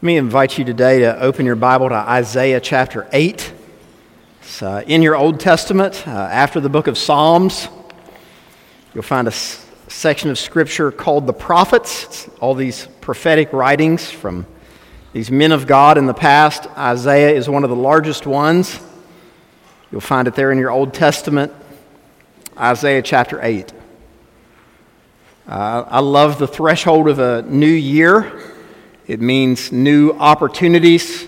Let me invite you today to open your Bible to Isaiah chapter 8. It's uh, in your Old Testament, uh, after the book of Psalms. You'll find a s- section of scripture called the prophets. It's all these prophetic writings from these men of God in the past. Isaiah is one of the largest ones. You'll find it there in your Old Testament, Isaiah chapter 8. Uh, I love the threshold of a new year. It means new opportunities.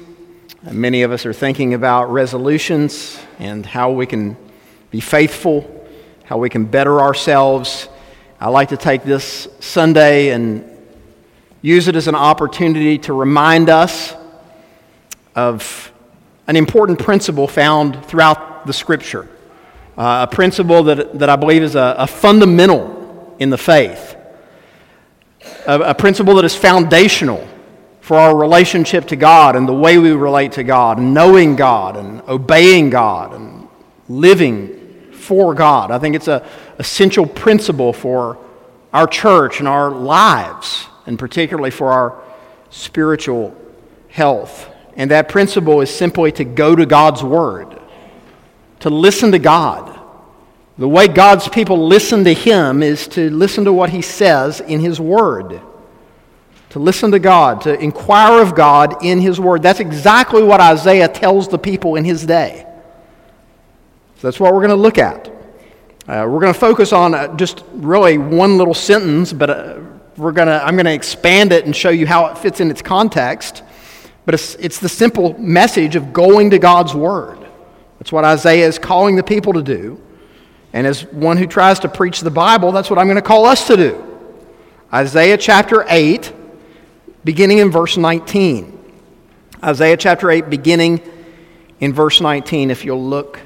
Many of us are thinking about resolutions and how we can be faithful, how we can better ourselves. I like to take this Sunday and use it as an opportunity to remind us of an important principle found throughout the Scripture, uh, a principle that, that I believe is a, a fundamental in the faith, a, a principle that is foundational for our relationship to God and the way we relate to God, knowing God and obeying God and living for God. I think it's an essential principle for our church and our lives, and particularly for our spiritual health. And that principle is simply to go to God's Word, to listen to God. The way God's people listen to Him is to listen to what He says in His Word to listen to God, to inquire of God in His Word. That's exactly what Isaiah tells the people in his day. So that's what we're going to look at. Uh, we're going to focus on uh, just really one little sentence, but uh, we're going to, I'm going to expand it and show you how it fits in its context. But it's, it's the simple message of going to God's Word. That's what Isaiah is calling the people to do. And as one who tries to preach the Bible, that's what I'm going to call us to do. Isaiah chapter 8 beginning in verse 19. Isaiah chapter 8, beginning in verse 19, if you'll look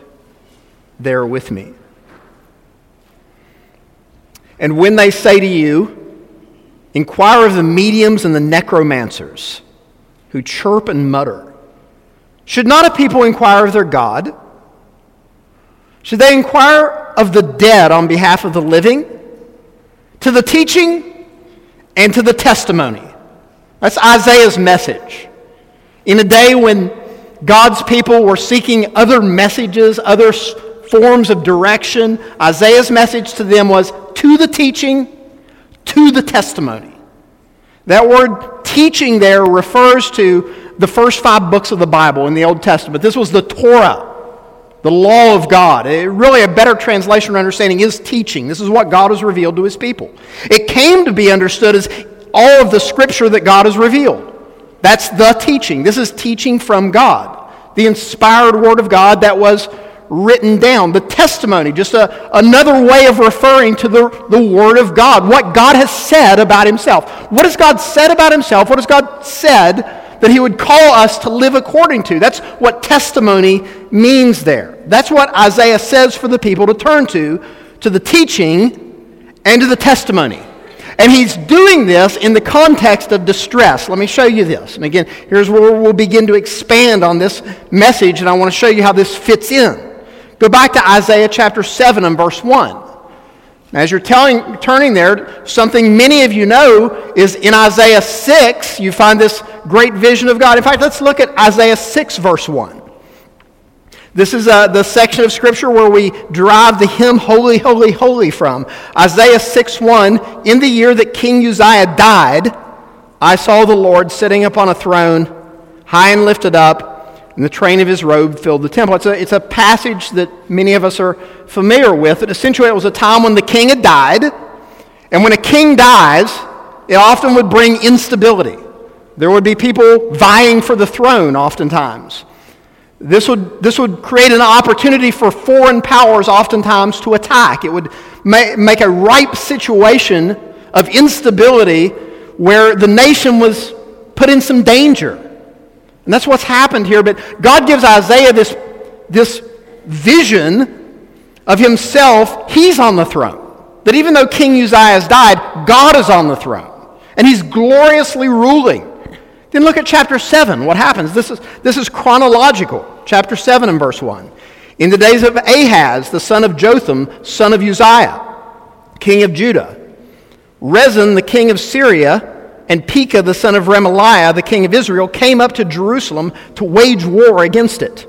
there with me. And when they say to you, Inquire of the mediums and the necromancers who chirp and mutter, should not a people inquire of their God? Should they inquire of the dead on behalf of the living? To the teaching and to the testimony. That's Isaiah's message. In a day when God's people were seeking other messages, other forms of direction, Isaiah's message to them was to the teaching, to the testimony. That word teaching there refers to the first five books of the Bible in the Old Testament. This was the Torah, the law of God. It, really, a better translation or understanding is teaching. This is what God has revealed to his people. It came to be understood as all of the scripture that God has revealed. That's the teaching. This is teaching from God, the inspired word of God that was written down. The testimony, just a, another way of referring to the, the word of God, what God has said about himself. What has God said about himself? What has God said that he would call us to live according to? That's what testimony means there. That's what Isaiah says for the people to turn to, to the teaching and to the testimony. And he's doing this in the context of distress. Let me show you this. And again, here's where we'll begin to expand on this message, and I want to show you how this fits in. Go back to Isaiah chapter 7 and verse 1. As you're telling, turning there, something many of you know is in Isaiah 6, you find this great vision of God. In fact, let's look at Isaiah 6, verse 1. This is uh, the section of Scripture where we derive the hymn Holy, Holy, Holy from. Isaiah 6 1 In the year that King Uzziah died, I saw the Lord sitting upon a throne, high and lifted up, and the train of his robe filled the temple. It's a, it's a passage that many of us are familiar with. And essentially, it was a time when the king had died. And when a king dies, it often would bring instability. There would be people vying for the throne, oftentimes. This would, this would create an opportunity for foreign powers oftentimes to attack. It would ma- make a ripe situation of instability where the nation was put in some danger. And that's what's happened here. But God gives Isaiah this, this vision of himself. He's on the throne. That even though King Uzziah has died, God is on the throne. And he's gloriously ruling. Then look at chapter 7. What happens? This is, this is chronological. Chapter 7 and verse 1. In the days of Ahaz, the son of Jotham, son of Uzziah, king of Judah, Rezin, the king of Syria, and Pekah, the son of Remaliah, the king of Israel, came up to Jerusalem to wage war against it,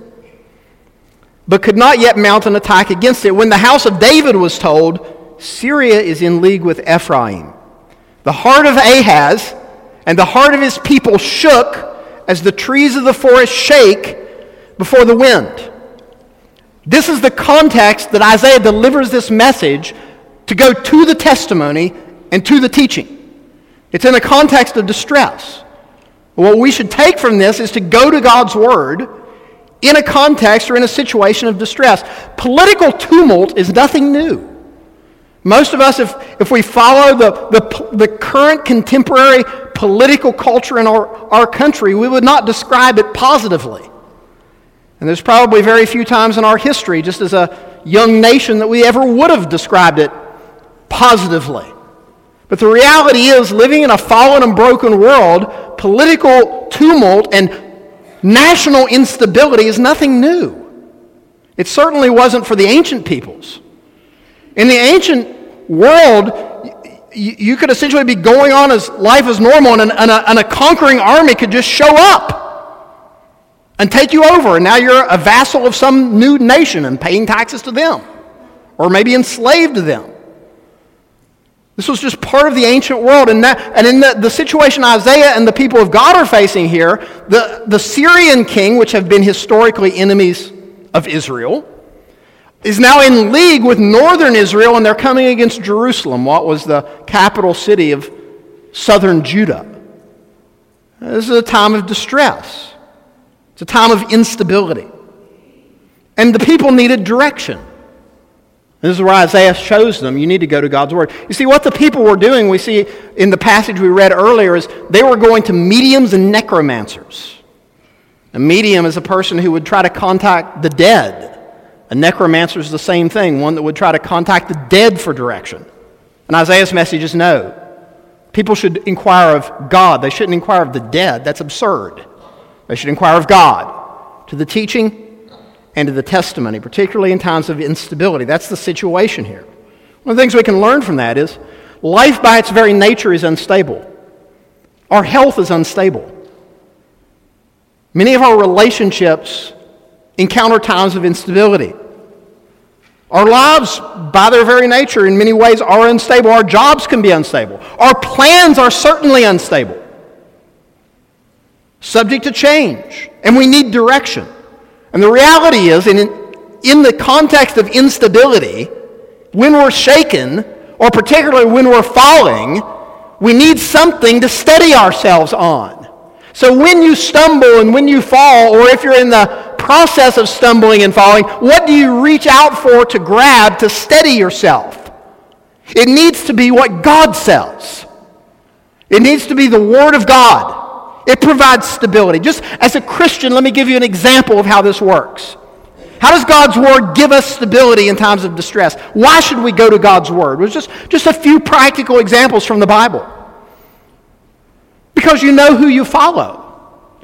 but could not yet mount an attack against it. When the house of David was told, Syria is in league with Ephraim, the heart of Ahaz and the heart of his people shook as the trees of the forest shake before the wind. This is the context that Isaiah delivers this message to go to the testimony and to the teaching. It's in a context of distress. What we should take from this is to go to God's Word in a context or in a situation of distress. Political tumult is nothing new. Most of us, if, if we follow the, the, the current contemporary political culture in our, our country, we would not describe it positively. And there's probably very few times in our history, just as a young nation, that we ever would have described it positively. But the reality is, living in a fallen and broken world, political tumult and national instability is nothing new. It certainly wasn't for the ancient peoples. In the ancient world, you could essentially be going on as life as normal, and, a, and a conquering army could just show up and take you over, and now you're a vassal of some new nation and paying taxes to them, or maybe enslaved to them. This was just part of the ancient world. And, that, and in the, the situation Isaiah and the people of God are facing here, the, the Syrian king, which have been historically enemies of Israel, is now in league with northern Israel, and they're coming against Jerusalem, what was the capital city of southern Judah. This is a time of distress, it's a time of instability. And the people needed direction. This is where Isaiah shows them you need to go to God's Word. You see, what the people were doing, we see in the passage we read earlier, is they were going to mediums and necromancers. A medium is a person who would try to contact the dead. A necromancer is the same thing, one that would try to contact the dead for direction. And Isaiah's message is no. People should inquire of God. They shouldn't inquire of the dead. That's absurd. They should inquire of God to the teaching and to the testimony, particularly in times of instability. That's the situation here. One of the things we can learn from that is life by its very nature is unstable. Our health is unstable. Many of our relationships encounter times of instability. Our lives, by their very nature, in many ways are unstable. Our jobs can be unstable. Our plans are certainly unstable, subject to change, and we need direction. And the reality is, in, in the context of instability, when we're shaken, or particularly when we're falling, we need something to steady ourselves on. So when you stumble and when you fall, or if you're in the process of stumbling and falling, what do you reach out for to grab to steady yourself? It needs to be what God says. It needs to be the Word of God. It provides stability. Just as a Christian, let me give you an example of how this works. How does God's Word give us stability in times of distress? Why should we go to God's Word? It just, just a few practical examples from the Bible. Because you know who you follow.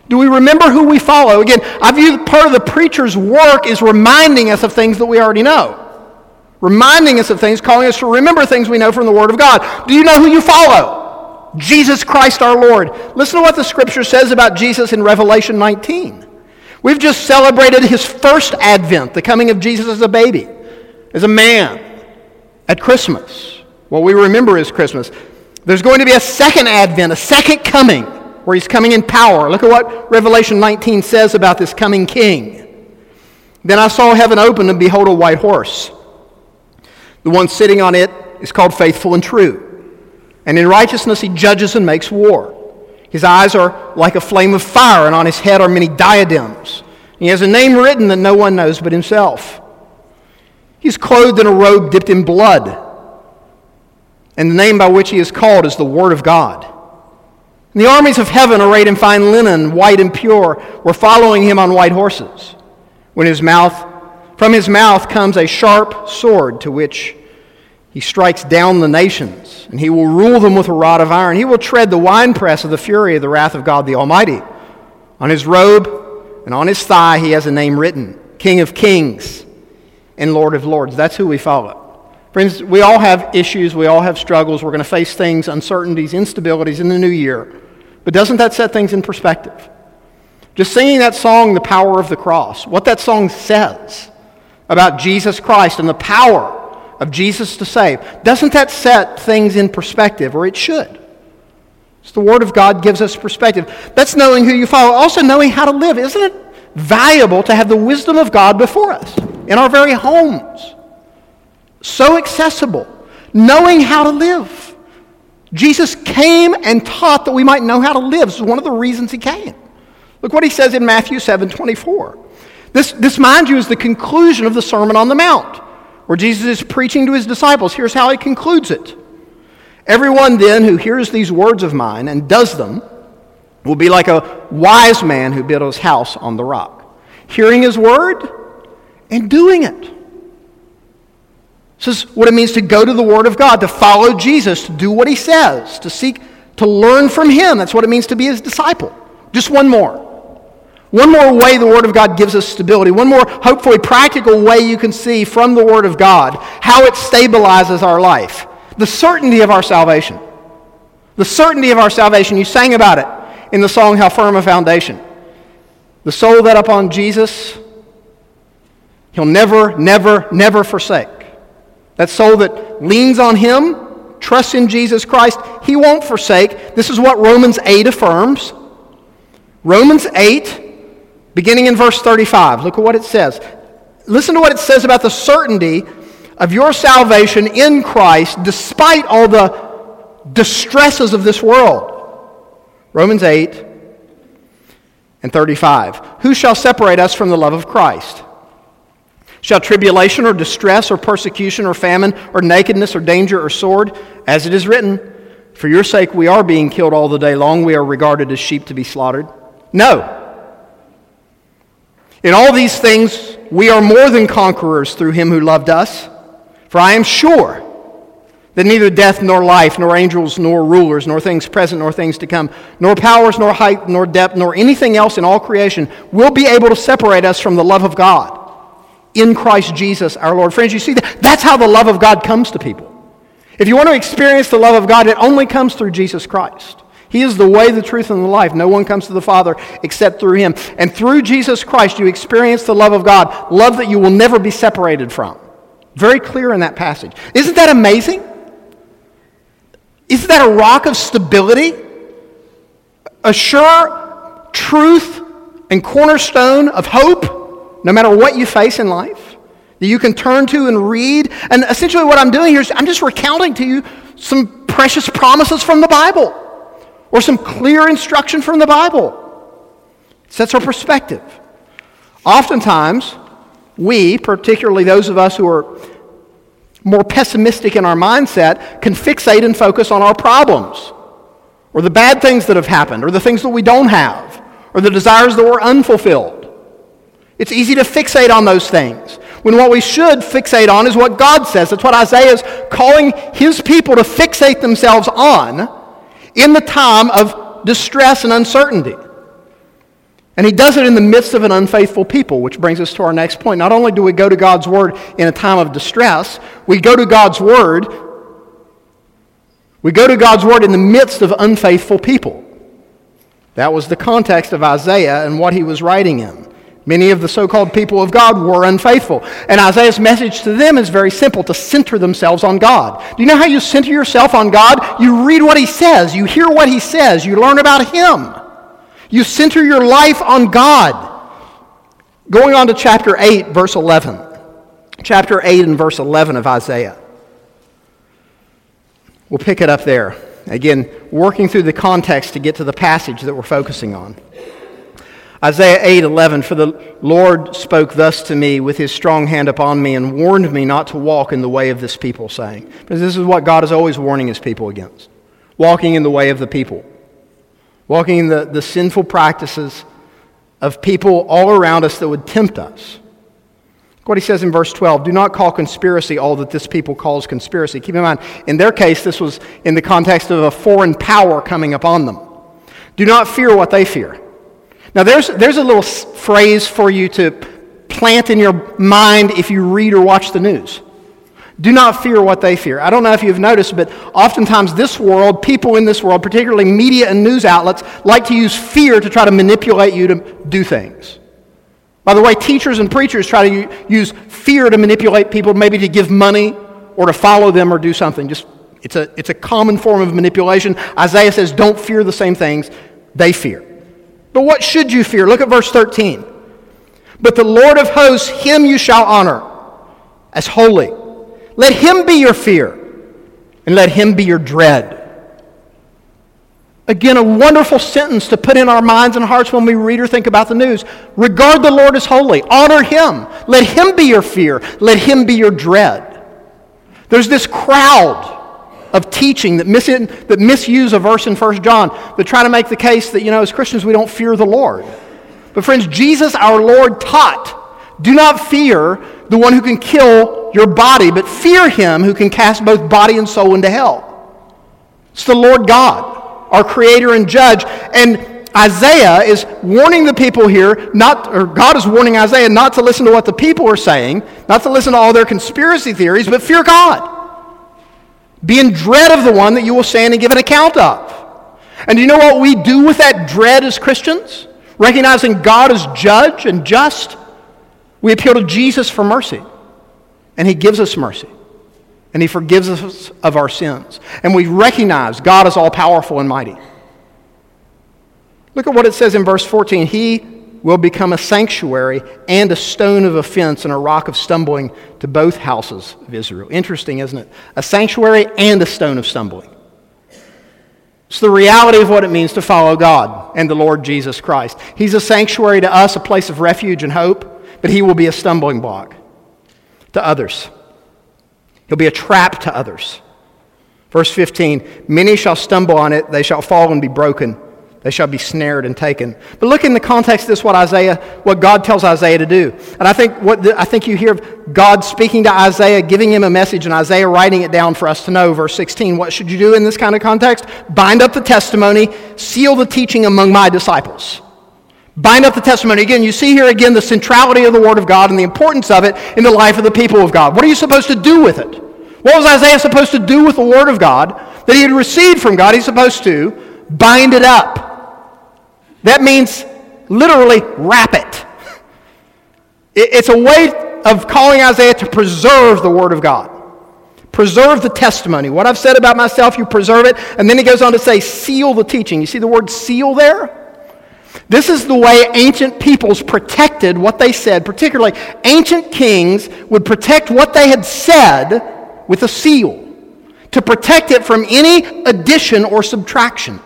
Do we remember who we follow? Again, I view part of the preacher's work is reminding us of things that we already know. Reminding us of things, calling us to remember things we know from the Word of God. Do you know who you follow? Jesus Christ our Lord. Listen to what the Scripture says about Jesus in Revelation 19. We've just celebrated his first advent, the coming of Jesus as a baby, as a man, at Christmas. What we remember is Christmas. There's going to be a second advent, a second coming where he's coming in power. Look at what Revelation 19 says about this coming king. Then I saw heaven open, and behold, a white horse. The one sitting on it is called Faithful and True. And in righteousness he judges and makes war. His eyes are like a flame of fire, and on his head are many diadems. He has a name written that no one knows but himself. He's clothed in a robe dipped in blood, and the name by which he is called is the Word of God. And the armies of heaven, arrayed in fine linen, white and pure, were following him on white horses. When his mouth, from his mouth comes a sharp sword to which he strikes down the nations, and he will rule them with a rod of iron. He will tread the winepress of the fury of the wrath of God the Almighty. On his robe and on his thigh he has a name written King of Kings and Lord of Lords. That's who we follow. Friends, we all have issues, we all have struggles. We're going to face things, uncertainties, instabilities in the new year. But doesn't that set things in perspective? Just singing that song, The Power of the Cross, what that song says about Jesus Christ and the power of Jesus to save, doesn't that set things in perspective, or it should? It's the Word of God gives us perspective. That's knowing who you follow, also knowing how to live. Isn't it valuable to have the wisdom of God before us in our very homes? So accessible, knowing how to live. Jesus came and taught that we might know how to live. This is one of the reasons he came. Look what he says in Matthew 7 24. This, this, mind you, is the conclusion of the Sermon on the Mount, where Jesus is preaching to his disciples. Here's how he concludes it Everyone then who hears these words of mine and does them will be like a wise man who built his house on the rock, hearing his word and doing it. This is what it means to go to the Word of God, to follow Jesus, to do what He says, to seek to learn from Him. That's what it means to be His disciple. Just one more. One more way the Word of God gives us stability. One more, hopefully, practical way you can see from the Word of God how it stabilizes our life. The certainty of our salvation. The certainty of our salvation. You sang about it in the song, How Firm a Foundation. The soul that upon Jesus, He'll never, never, never forsake. That soul that leans on Him, trusts in Jesus Christ, He won't forsake. This is what Romans 8 affirms. Romans 8, beginning in verse 35. Look at what it says. Listen to what it says about the certainty of your salvation in Christ despite all the distresses of this world. Romans 8 and 35. Who shall separate us from the love of Christ? Shall tribulation or distress or persecution or famine or nakedness or danger or sword? As it is written, For your sake we are being killed all the day long, we are regarded as sheep to be slaughtered. No. In all these things we are more than conquerors through him who loved us. For I am sure that neither death nor life, nor angels nor rulers, nor things present nor things to come, nor powers nor height nor depth, nor anything else in all creation will be able to separate us from the love of God in Christ Jesus our Lord. Friends, you see that? That's how the love of God comes to people. If you want to experience the love of God, it only comes through Jesus Christ. He is the way, the truth, and the life. No one comes to the Father except through Him. And through Jesus Christ, you experience the love of God, love that you will never be separated from. Very clear in that passage. Isn't that amazing? Isn't that a rock of stability? A sure truth and cornerstone of hope, no matter what you face in life, that you can turn to and read. And essentially, what I'm doing here is I'm just recounting to you some precious promises from the Bible or some clear instruction from the Bible. It sets our perspective. Oftentimes, we, particularly those of us who are more pessimistic in our mindset, can fixate and focus on our problems, or the bad things that have happened, or the things that we don't have, or the desires that were unfulfilled. It's easy to fixate on those things. When what we should fixate on is what God says. That's what Isaiah is calling his people to fixate themselves on in the time of distress and uncertainty. And he does it in the midst of an unfaithful people, which brings us to our next point. Not only do we go to God's word in a time of distress, we go to God's word we go to God's word in the midst of unfaithful people. That was the context of Isaiah and what he was writing in. Many of the so called people of God were unfaithful. And Isaiah's message to them is very simple to center themselves on God. Do you know how you center yourself on God? You read what he says, you hear what he says, you learn about him. You center your life on God. Going on to chapter 8, verse 11. Chapter 8 and verse 11 of Isaiah. We'll pick it up there. Again, working through the context to get to the passage that we're focusing on. Isaiah 8 11, for the Lord spoke thus to me with his strong hand upon me and warned me not to walk in the way of this people, saying, Because this is what God is always warning his people against walking in the way of the people walking in the, the sinful practices of people all around us that would tempt us. What he says in verse 12 Do not call conspiracy all that this people calls conspiracy. Keep in mind, in their case, this was in the context of a foreign power coming upon them. Do not fear what they fear. Now, there's, there's a little phrase for you to plant in your mind if you read or watch the news. Do not fear what they fear. I don't know if you've noticed, but oftentimes this world, people in this world, particularly media and news outlets, like to use fear to try to manipulate you to do things. By the way, teachers and preachers try to use fear to manipulate people, maybe to give money or to follow them or do something. Just it's a, it's a common form of manipulation. Isaiah says, Don't fear the same things they fear. But what should you fear? Look at verse 13. But the Lord of hosts, him you shall honor as holy. Let him be your fear, and let him be your dread. Again, a wonderful sentence to put in our minds and hearts when we read or think about the news. Regard the Lord as holy. Honor him. Let him be your fear. Let him be your dread. There's this crowd of teaching that, mis- that misuse a verse in 1 John that try to make the case that, you know, as Christians we don't fear the Lord. But friends, Jesus our Lord taught, do not fear the one who can kill your body, but fear him who can cast both body and soul into hell. It's the Lord God, our creator and judge. And Isaiah is warning the people here, not, or God is warning Isaiah not to listen to what the people are saying, not to listen to all their conspiracy theories, but fear God. Be in dread of the one that you will stand and give an account of. And do you know what we do with that dread as Christians? Recognizing God as judge and just, we appeal to Jesus for mercy. And he gives us mercy. And he forgives us of our sins. And we recognize God is all powerful and mighty. Look at what it says in verse 14. He will become a sanctuary and a stone of offense and a rock of stumbling to both houses of Israel. Interesting, isn't it? A sanctuary and a stone of stumbling. It's the reality of what it means to follow God and the Lord Jesus Christ. He's a sanctuary to us, a place of refuge and hope, but He will be a stumbling block to others. He'll be a trap to others. Verse 15 Many shall stumble on it, they shall fall and be broken. They shall be snared and taken. But look in the context of this, what Isaiah, what God tells Isaiah to do. And I think what the, I think you hear God speaking to Isaiah, giving him a message, and Isaiah writing it down for us to know. Verse 16. What should you do in this kind of context? Bind up the testimony, seal the teaching among my disciples. Bind up the testimony. Again, you see here again the centrality of the Word of God and the importance of it in the life of the people of God. What are you supposed to do with it? What was Isaiah supposed to do with the Word of God that he had received from God? He's supposed to bind it up. That means literally wrap it. It's a way of calling Isaiah to preserve the Word of God. Preserve the testimony. What I've said about myself, you preserve it. And then he goes on to say, seal the teaching. You see the word seal there? This is the way ancient peoples protected what they said. Particularly, ancient kings would protect what they had said with a seal to protect it from any addition or subtraction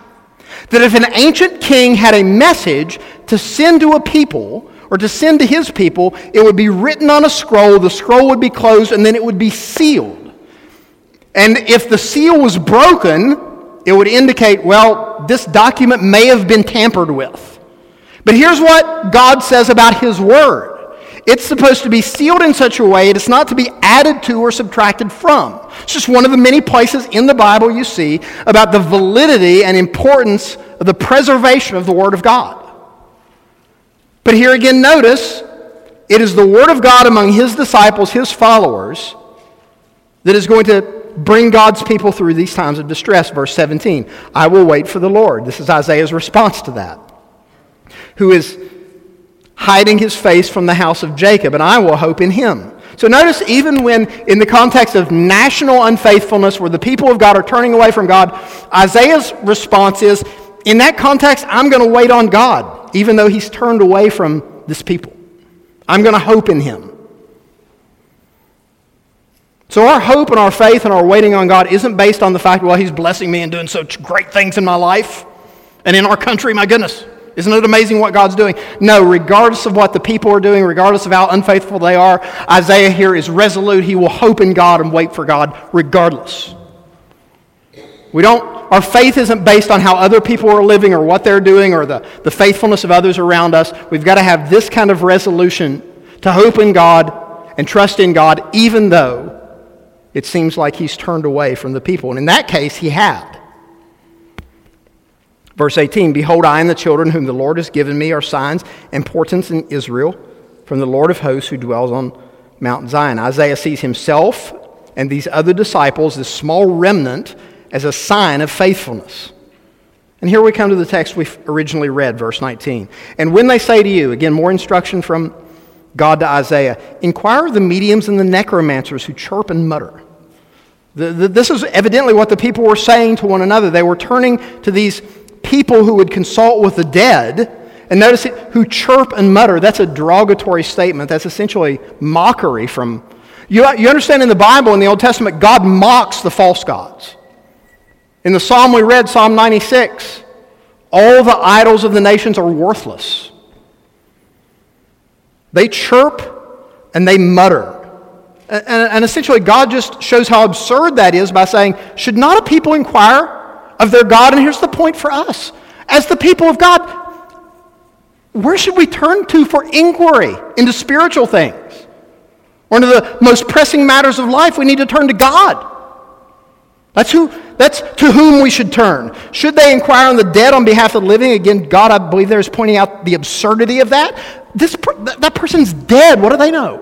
that if an ancient king had a message to send to a people or to send to his people, it would be written on a scroll, the scroll would be closed, and then it would be sealed. And if the seal was broken, it would indicate, well, this document may have been tampered with. But here's what God says about his word it's supposed to be sealed in such a way it is not to be added to or subtracted from. It's just one of the many places in the Bible you see about the validity and importance of the preservation of the Word of God. But here again, notice it is the Word of God among His disciples, His followers, that is going to bring God's people through these times of distress. Verse 17 I will wait for the Lord. This is Isaiah's response to that. Who is hiding his face from the house of Jacob, and I will hope in him. So notice, even when in the context of national unfaithfulness, where the people of God are turning away from God, Isaiah's response is, in that context, I'm going to wait on God, even though he's turned away from this people. I'm going to hope in him. So our hope and our faith and our waiting on God isn't based on the fact, well, he's blessing me and doing such great things in my life and in our country, my goodness. Isn't it amazing what God's doing? No, regardless of what the people are doing, regardless of how unfaithful they are, Isaiah here is resolute. He will hope in God and wait for God regardless. We don't, our faith isn't based on how other people are living or what they're doing or the, the faithfulness of others around us. We've got to have this kind of resolution to hope in God and trust in God, even though it seems like he's turned away from the people. And in that case, he had. Verse 18 Behold, I and the children whom the Lord has given me are signs and portents in Israel from the Lord of hosts who dwells on Mount Zion. Isaiah sees himself and these other disciples, this small remnant, as a sign of faithfulness. And here we come to the text we originally read, verse 19. And when they say to you, again, more instruction from God to Isaiah, inquire of the mediums and the necromancers who chirp and mutter. The, the, this is evidently what the people were saying to one another. They were turning to these people who would consult with the dead. And notice it, who chirp and mutter. That's a derogatory statement. That's essentially mockery from. You, you understand in the Bible, in the Old Testament, God mocks the false gods. In the psalm we read, Psalm 96, all the idols of the nations are worthless. They chirp and they mutter. And, and, essentially, God just shows how absurd that is by saying, Should not a people inquire of their God? And here's the point for us as the people of God, where should we turn to for inquiry into spiritual things? Or into the most pressing matters of life, we need to turn to God. That's, who, that's to whom we should turn. Should they inquire on the dead on behalf of the living? Again, God, I believe there is pointing out the absurdity of that. This, that person's dead. What do they know?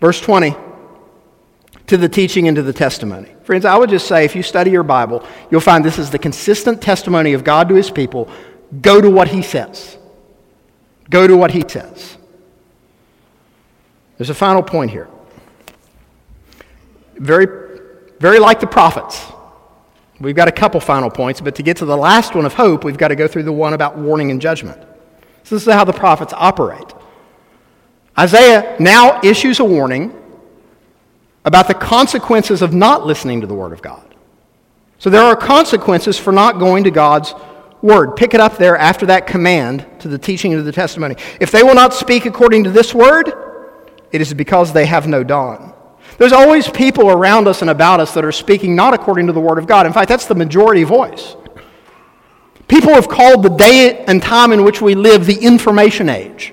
Verse 20 to the teaching and to the testimony. Friends, I would just say if you study your Bible, you'll find this is the consistent testimony of God to his people. Go to what he says. Go to what he says. There's a final point here. Very, very like the prophets. We've got a couple final points, but to get to the last one of hope, we've got to go through the one about warning and judgment. So this is how the prophets operate. Isaiah now issues a warning about the consequences of not listening to the Word of God. So there are consequences for not going to God's Word. Pick it up there after that command to the teaching of the testimony. If they will not speak according to this Word, it is because they have no dawn. There's always people around us and about us that are speaking not according to the Word of God. In fact, that's the majority voice. People have called the day and time in which we live the information age.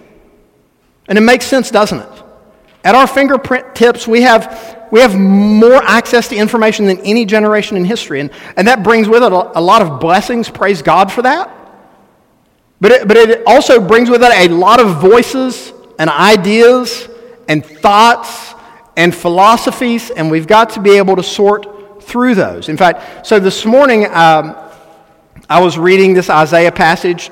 And it makes sense, doesn't it? At our fingerprint tips, we have, we have more access to information than any generation in history. And, and that brings with it a, a lot of blessings. Praise God for that. But it, but it also brings with it a lot of voices and ideas and thoughts and philosophies, and we've got to be able to sort through those. In fact, so this morning um, I was reading this Isaiah passage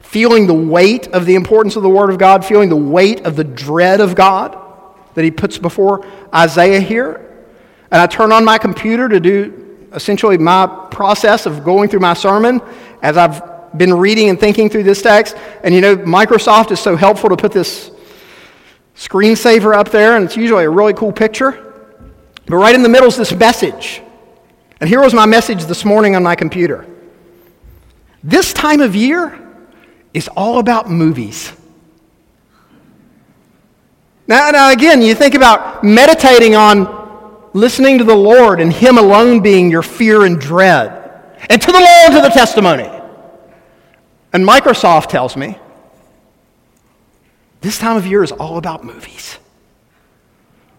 feeling the weight of the importance of the Word of God, feeling the weight of the dread of God that he puts before Isaiah here. And I turn on my computer to do essentially my process of going through my sermon as I've been reading and thinking through this text. And you know, Microsoft is so helpful to put this screensaver up there, and it's usually a really cool picture. But right in the middle is this message. And here was my message this morning on my computer. This time of year, is all about movies. Now, now, again, you think about meditating on listening to the Lord and Him alone being your fear and dread, and to the Lord to the testimony. And Microsoft tells me this time of year is all about movies.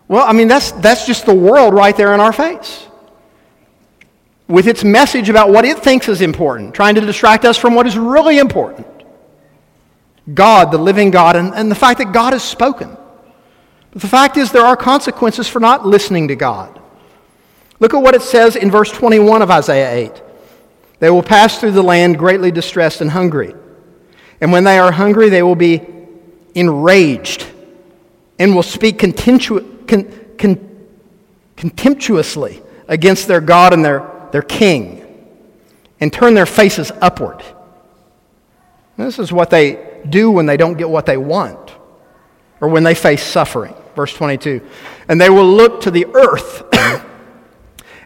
Well, I mean, that's, that's just the world right there in our face. With its message about what it thinks is important, trying to distract us from what is really important. God, the living God, and, and the fact that God has spoken. The fact is, there are consequences for not listening to God. Look at what it says in verse 21 of Isaiah 8. They will pass through the land greatly distressed and hungry. And when they are hungry, they will be enraged and will speak con- con- contemptuously against their God and their, their king and turn their faces upward. This is what they do when they don't get what they want or when they face suffering. Verse 22 And they will look to the earth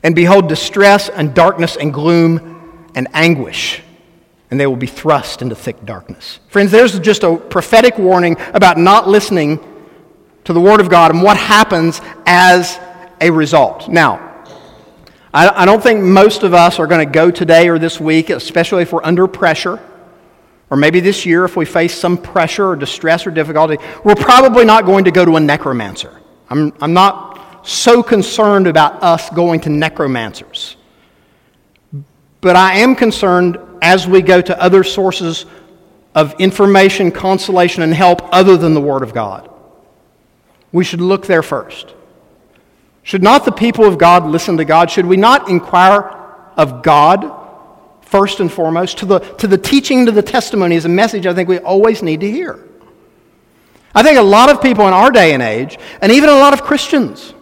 and behold distress and darkness and gloom and anguish, and they will be thrust into thick darkness. Friends, there's just a prophetic warning about not listening to the Word of God and what happens as a result. Now, I, don't think most of us are going to go today or this week, especially if we're under pressure or maybe this year, if we face some pressure or distress or difficulty, we're probably not going to go to a necromancer. I'm, I'm not so concerned about us going to necromancers. But I am concerned as we go to other sources of information, consolation, and help other than the Word of God. we should look there first. Should not the people of God listen to God? Should we not inquire of God first and foremost? To the, to the teaching, to the testimony is a message I think we always need to hear. I think a lot of people in our day and age, and even a lot of Christians,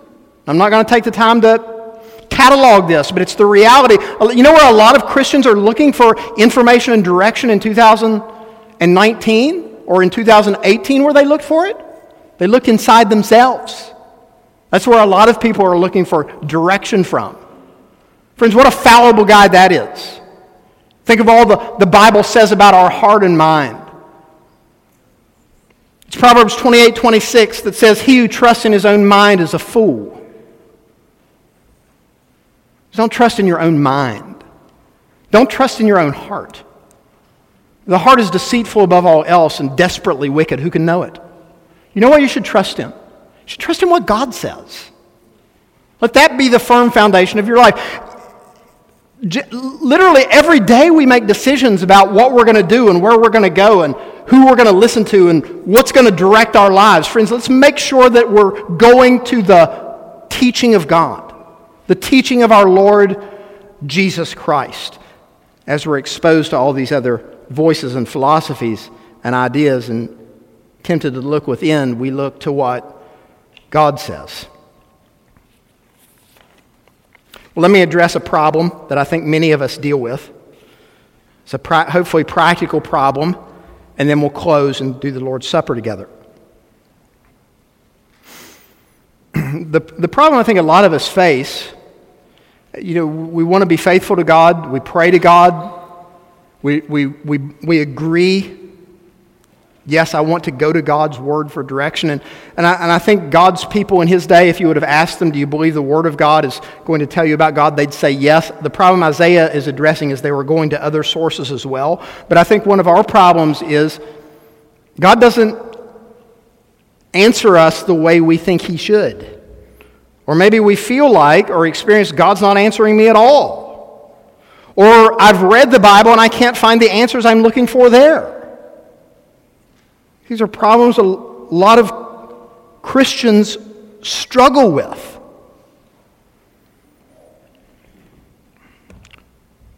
I'm not going to take the time to catalog this, but it's the reality. You know where a lot of Christians are looking for information and direction in 2019 or in 2018 where they looked for it? They look inside themselves. That's where a lot of people are looking for direction from. Friends, what a fallible guide that is. Think of all the, the Bible says about our heart and mind. It's Proverbs 28 26 that says, He who trusts in his own mind is a fool. Don't trust in your own mind. Don't trust in your own heart. The heart is deceitful above all else and desperately wicked. Who can know it? You know what you should trust in? You should trust in what God says. Let that be the firm foundation of your life. Literally every day we make decisions about what we're going to do and where we're going to go and who we're going to listen to and what's going to direct our lives. Friends, let's make sure that we're going to the teaching of God, the teaching of our Lord Jesus Christ, as we're exposed to all these other voices and philosophies and ideas and tempted to look within, we look to what God says. Well, let me address a problem that I think many of us deal with. It's a pra- hopefully practical problem, and then we'll close and do the Lord's Supper together. the, the problem I think a lot of us face, you know, we want to be faithful to God, we pray to God, we, we, we, we agree Yes, I want to go to God's word for direction. And, and, I, and I think God's people in his day, if you would have asked them, Do you believe the word of God is going to tell you about God? They'd say yes. The problem Isaiah is addressing is they were going to other sources as well. But I think one of our problems is God doesn't answer us the way we think he should. Or maybe we feel like or experience God's not answering me at all. Or I've read the Bible and I can't find the answers I'm looking for there. These are problems a lot of Christians struggle with.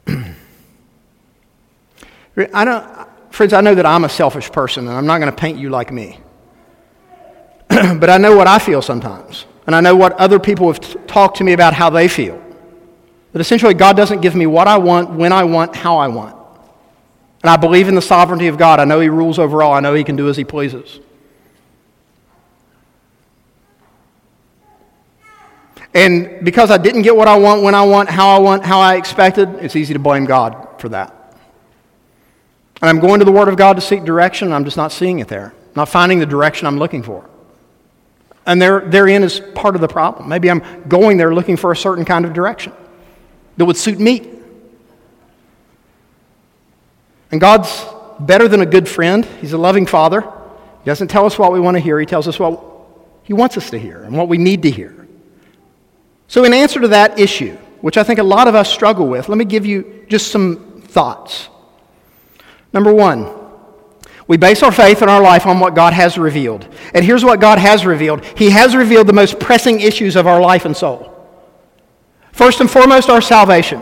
I don't, friends, I know that I'm a selfish person, and I'm not going to paint you like me. but I know what I feel sometimes, and I know what other people have t- talked to me about how they feel. That essentially, God doesn't give me what I want, when I want, how I want. And I believe in the sovereignty of God. I know He rules over all. I know He can do as He pleases. And because I didn't get what I want, when I want, how I want, how I expected, it's easy to blame God for that. And I'm going to the Word of God to seek direction, and I'm just not seeing it there, not finding the direction I'm looking for. And there, therein is part of the problem. Maybe I'm going there looking for a certain kind of direction that would suit me. And God's better than a good friend. He's a loving father. He doesn't tell us what we want to hear, He tells us what He wants us to hear and what we need to hear. So, in answer to that issue, which I think a lot of us struggle with, let me give you just some thoughts. Number one, we base our faith and our life on what God has revealed. And here's what God has revealed He has revealed the most pressing issues of our life and soul. First and foremost, our salvation.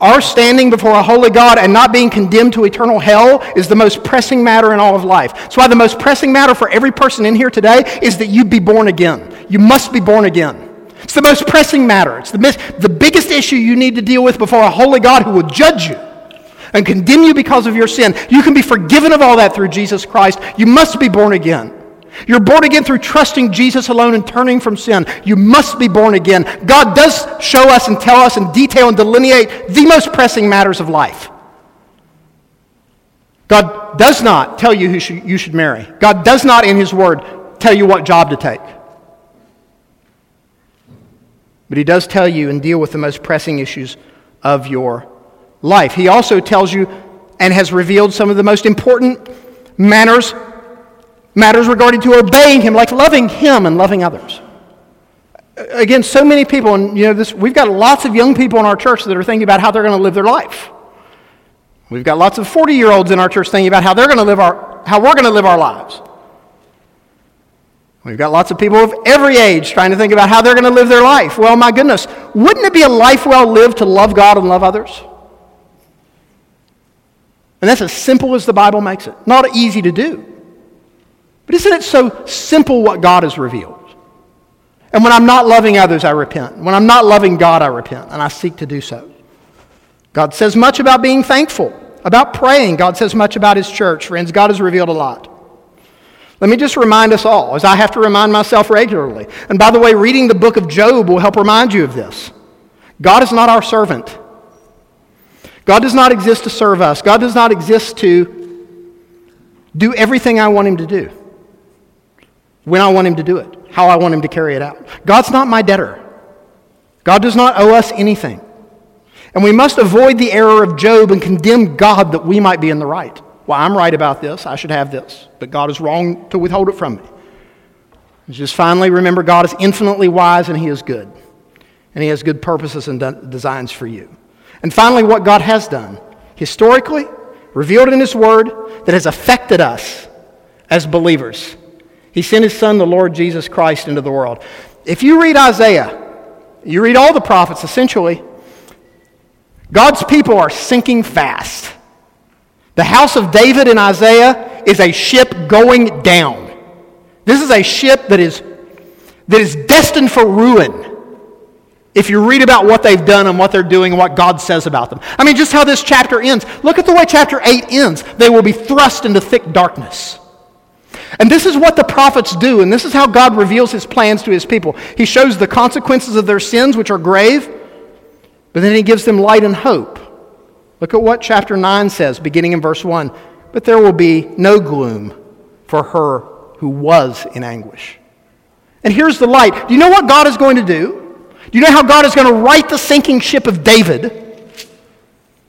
Our standing before a holy God and not being condemned to eternal hell is the most pressing matter in all of life. That's why the most pressing matter for every person in here today is that you be born again. You must be born again. It's the most pressing matter. It's the, the biggest issue you need to deal with before a holy God who will judge you and condemn you because of your sin. You can be forgiven of all that through Jesus Christ. You must be born again. You're born again through trusting Jesus alone and turning from sin. You must be born again. God does show us and tell us and detail and delineate the most pressing matters of life. God does not tell you who you should marry. God does not, in His Word, tell you what job to take. But He does tell you and deal with the most pressing issues of your life. He also tells you and has revealed some of the most important manners matters regarding to obeying Him, like loving Him and loving others. Again, so many people, and you know, this, we've got lots of young people in our church that are thinking about how they're going to live their life. We've got lots of 40 year olds in our church thinking about how they're going to live our, how we're going to live our lives. We've got lots of people of every age trying to think about how they're going to live their life. Well, my goodness, wouldn't it be a life well lived to love God and love others? And that's as simple as the Bible makes it. Not easy to do. But isn't it so simple what God has revealed? And when I'm not loving others, I repent. When I'm not loving God, I repent, and I seek to do so. God says much about being thankful, about praying. God says much about His church. Friends, God has revealed a lot. Let me just remind us all, as I have to remind myself regularly. And by the way, reading the book of Job will help remind you of this. God is not our servant. God does not exist to serve us. God does not exist to do everything I want Him to do, when I want Him to do it, how I want Him to carry it out. God's not my debtor. God does not owe us anything. And we must avoid the error of Job and condemn God that we might be in the right. Well, I'm right about this. I should have this. But God is wrong to withhold it from me. Just finally remember God is infinitely wise and He is good. And He has good purposes and de- designs for you. And finally, what God has done historically, revealed in His Word, that has affected us as believers. He sent His Son, the Lord Jesus Christ, into the world. If you read Isaiah, you read all the prophets essentially, God's people are sinking fast. The house of David in Isaiah is a ship going down. This is a ship that is, that is destined for ruin if you read about what they've done and what they're doing and what God says about them. I mean, just how this chapter ends. Look at the way chapter 8 ends. They will be thrust into thick darkness. And this is what the prophets do, and this is how God reveals his plans to his people. He shows the consequences of their sins, which are grave, but then he gives them light and hope. Look at what chapter 9 says, beginning in verse 1. But there will be no gloom for her who was in anguish. And here's the light. Do you know what God is going to do? Do you know how God is going to right the sinking ship of David?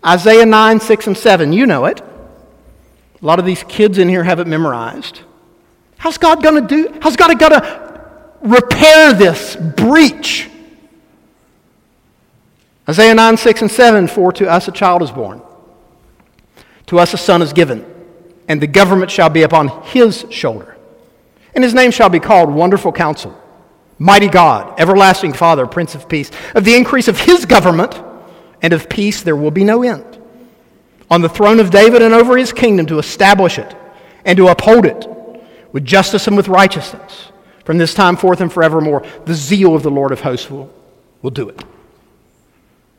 Isaiah 9, 6, and 7. You know it. A lot of these kids in here have it memorized. How's God going to do? How's God going to repair this breach? Isaiah 9, 6, and 7 For to us a child is born, to us a son is given, and the government shall be upon his shoulder. And his name shall be called Wonderful Counsel, Mighty God, Everlasting Father, Prince of Peace. Of the increase of his government and of peace there will be no end. On the throne of David and over his kingdom to establish it and to uphold it with justice and with righteousness. From this time forth and forevermore, the zeal of the Lord of hosts will, will do it.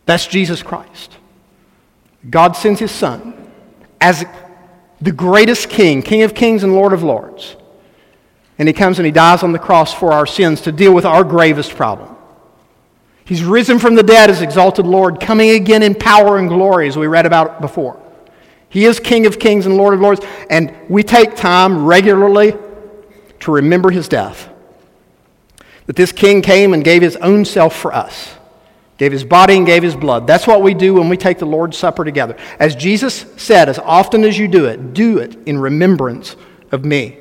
That's Jesus Christ. God sends his son as the greatest king, King of kings and Lord of lords. And he comes and he dies on the cross for our sins to deal with our gravest problem. He's risen from the dead as exalted Lord, coming again in power and glory, as we read about before. He is King of kings and Lord of lords, and we take time regularly to remember his death. That this king came and gave his own self for us gave his body and gave his blood. That's what we do when we take the Lord's Supper together. As Jesus said, as often as you do it, do it in remembrance of me.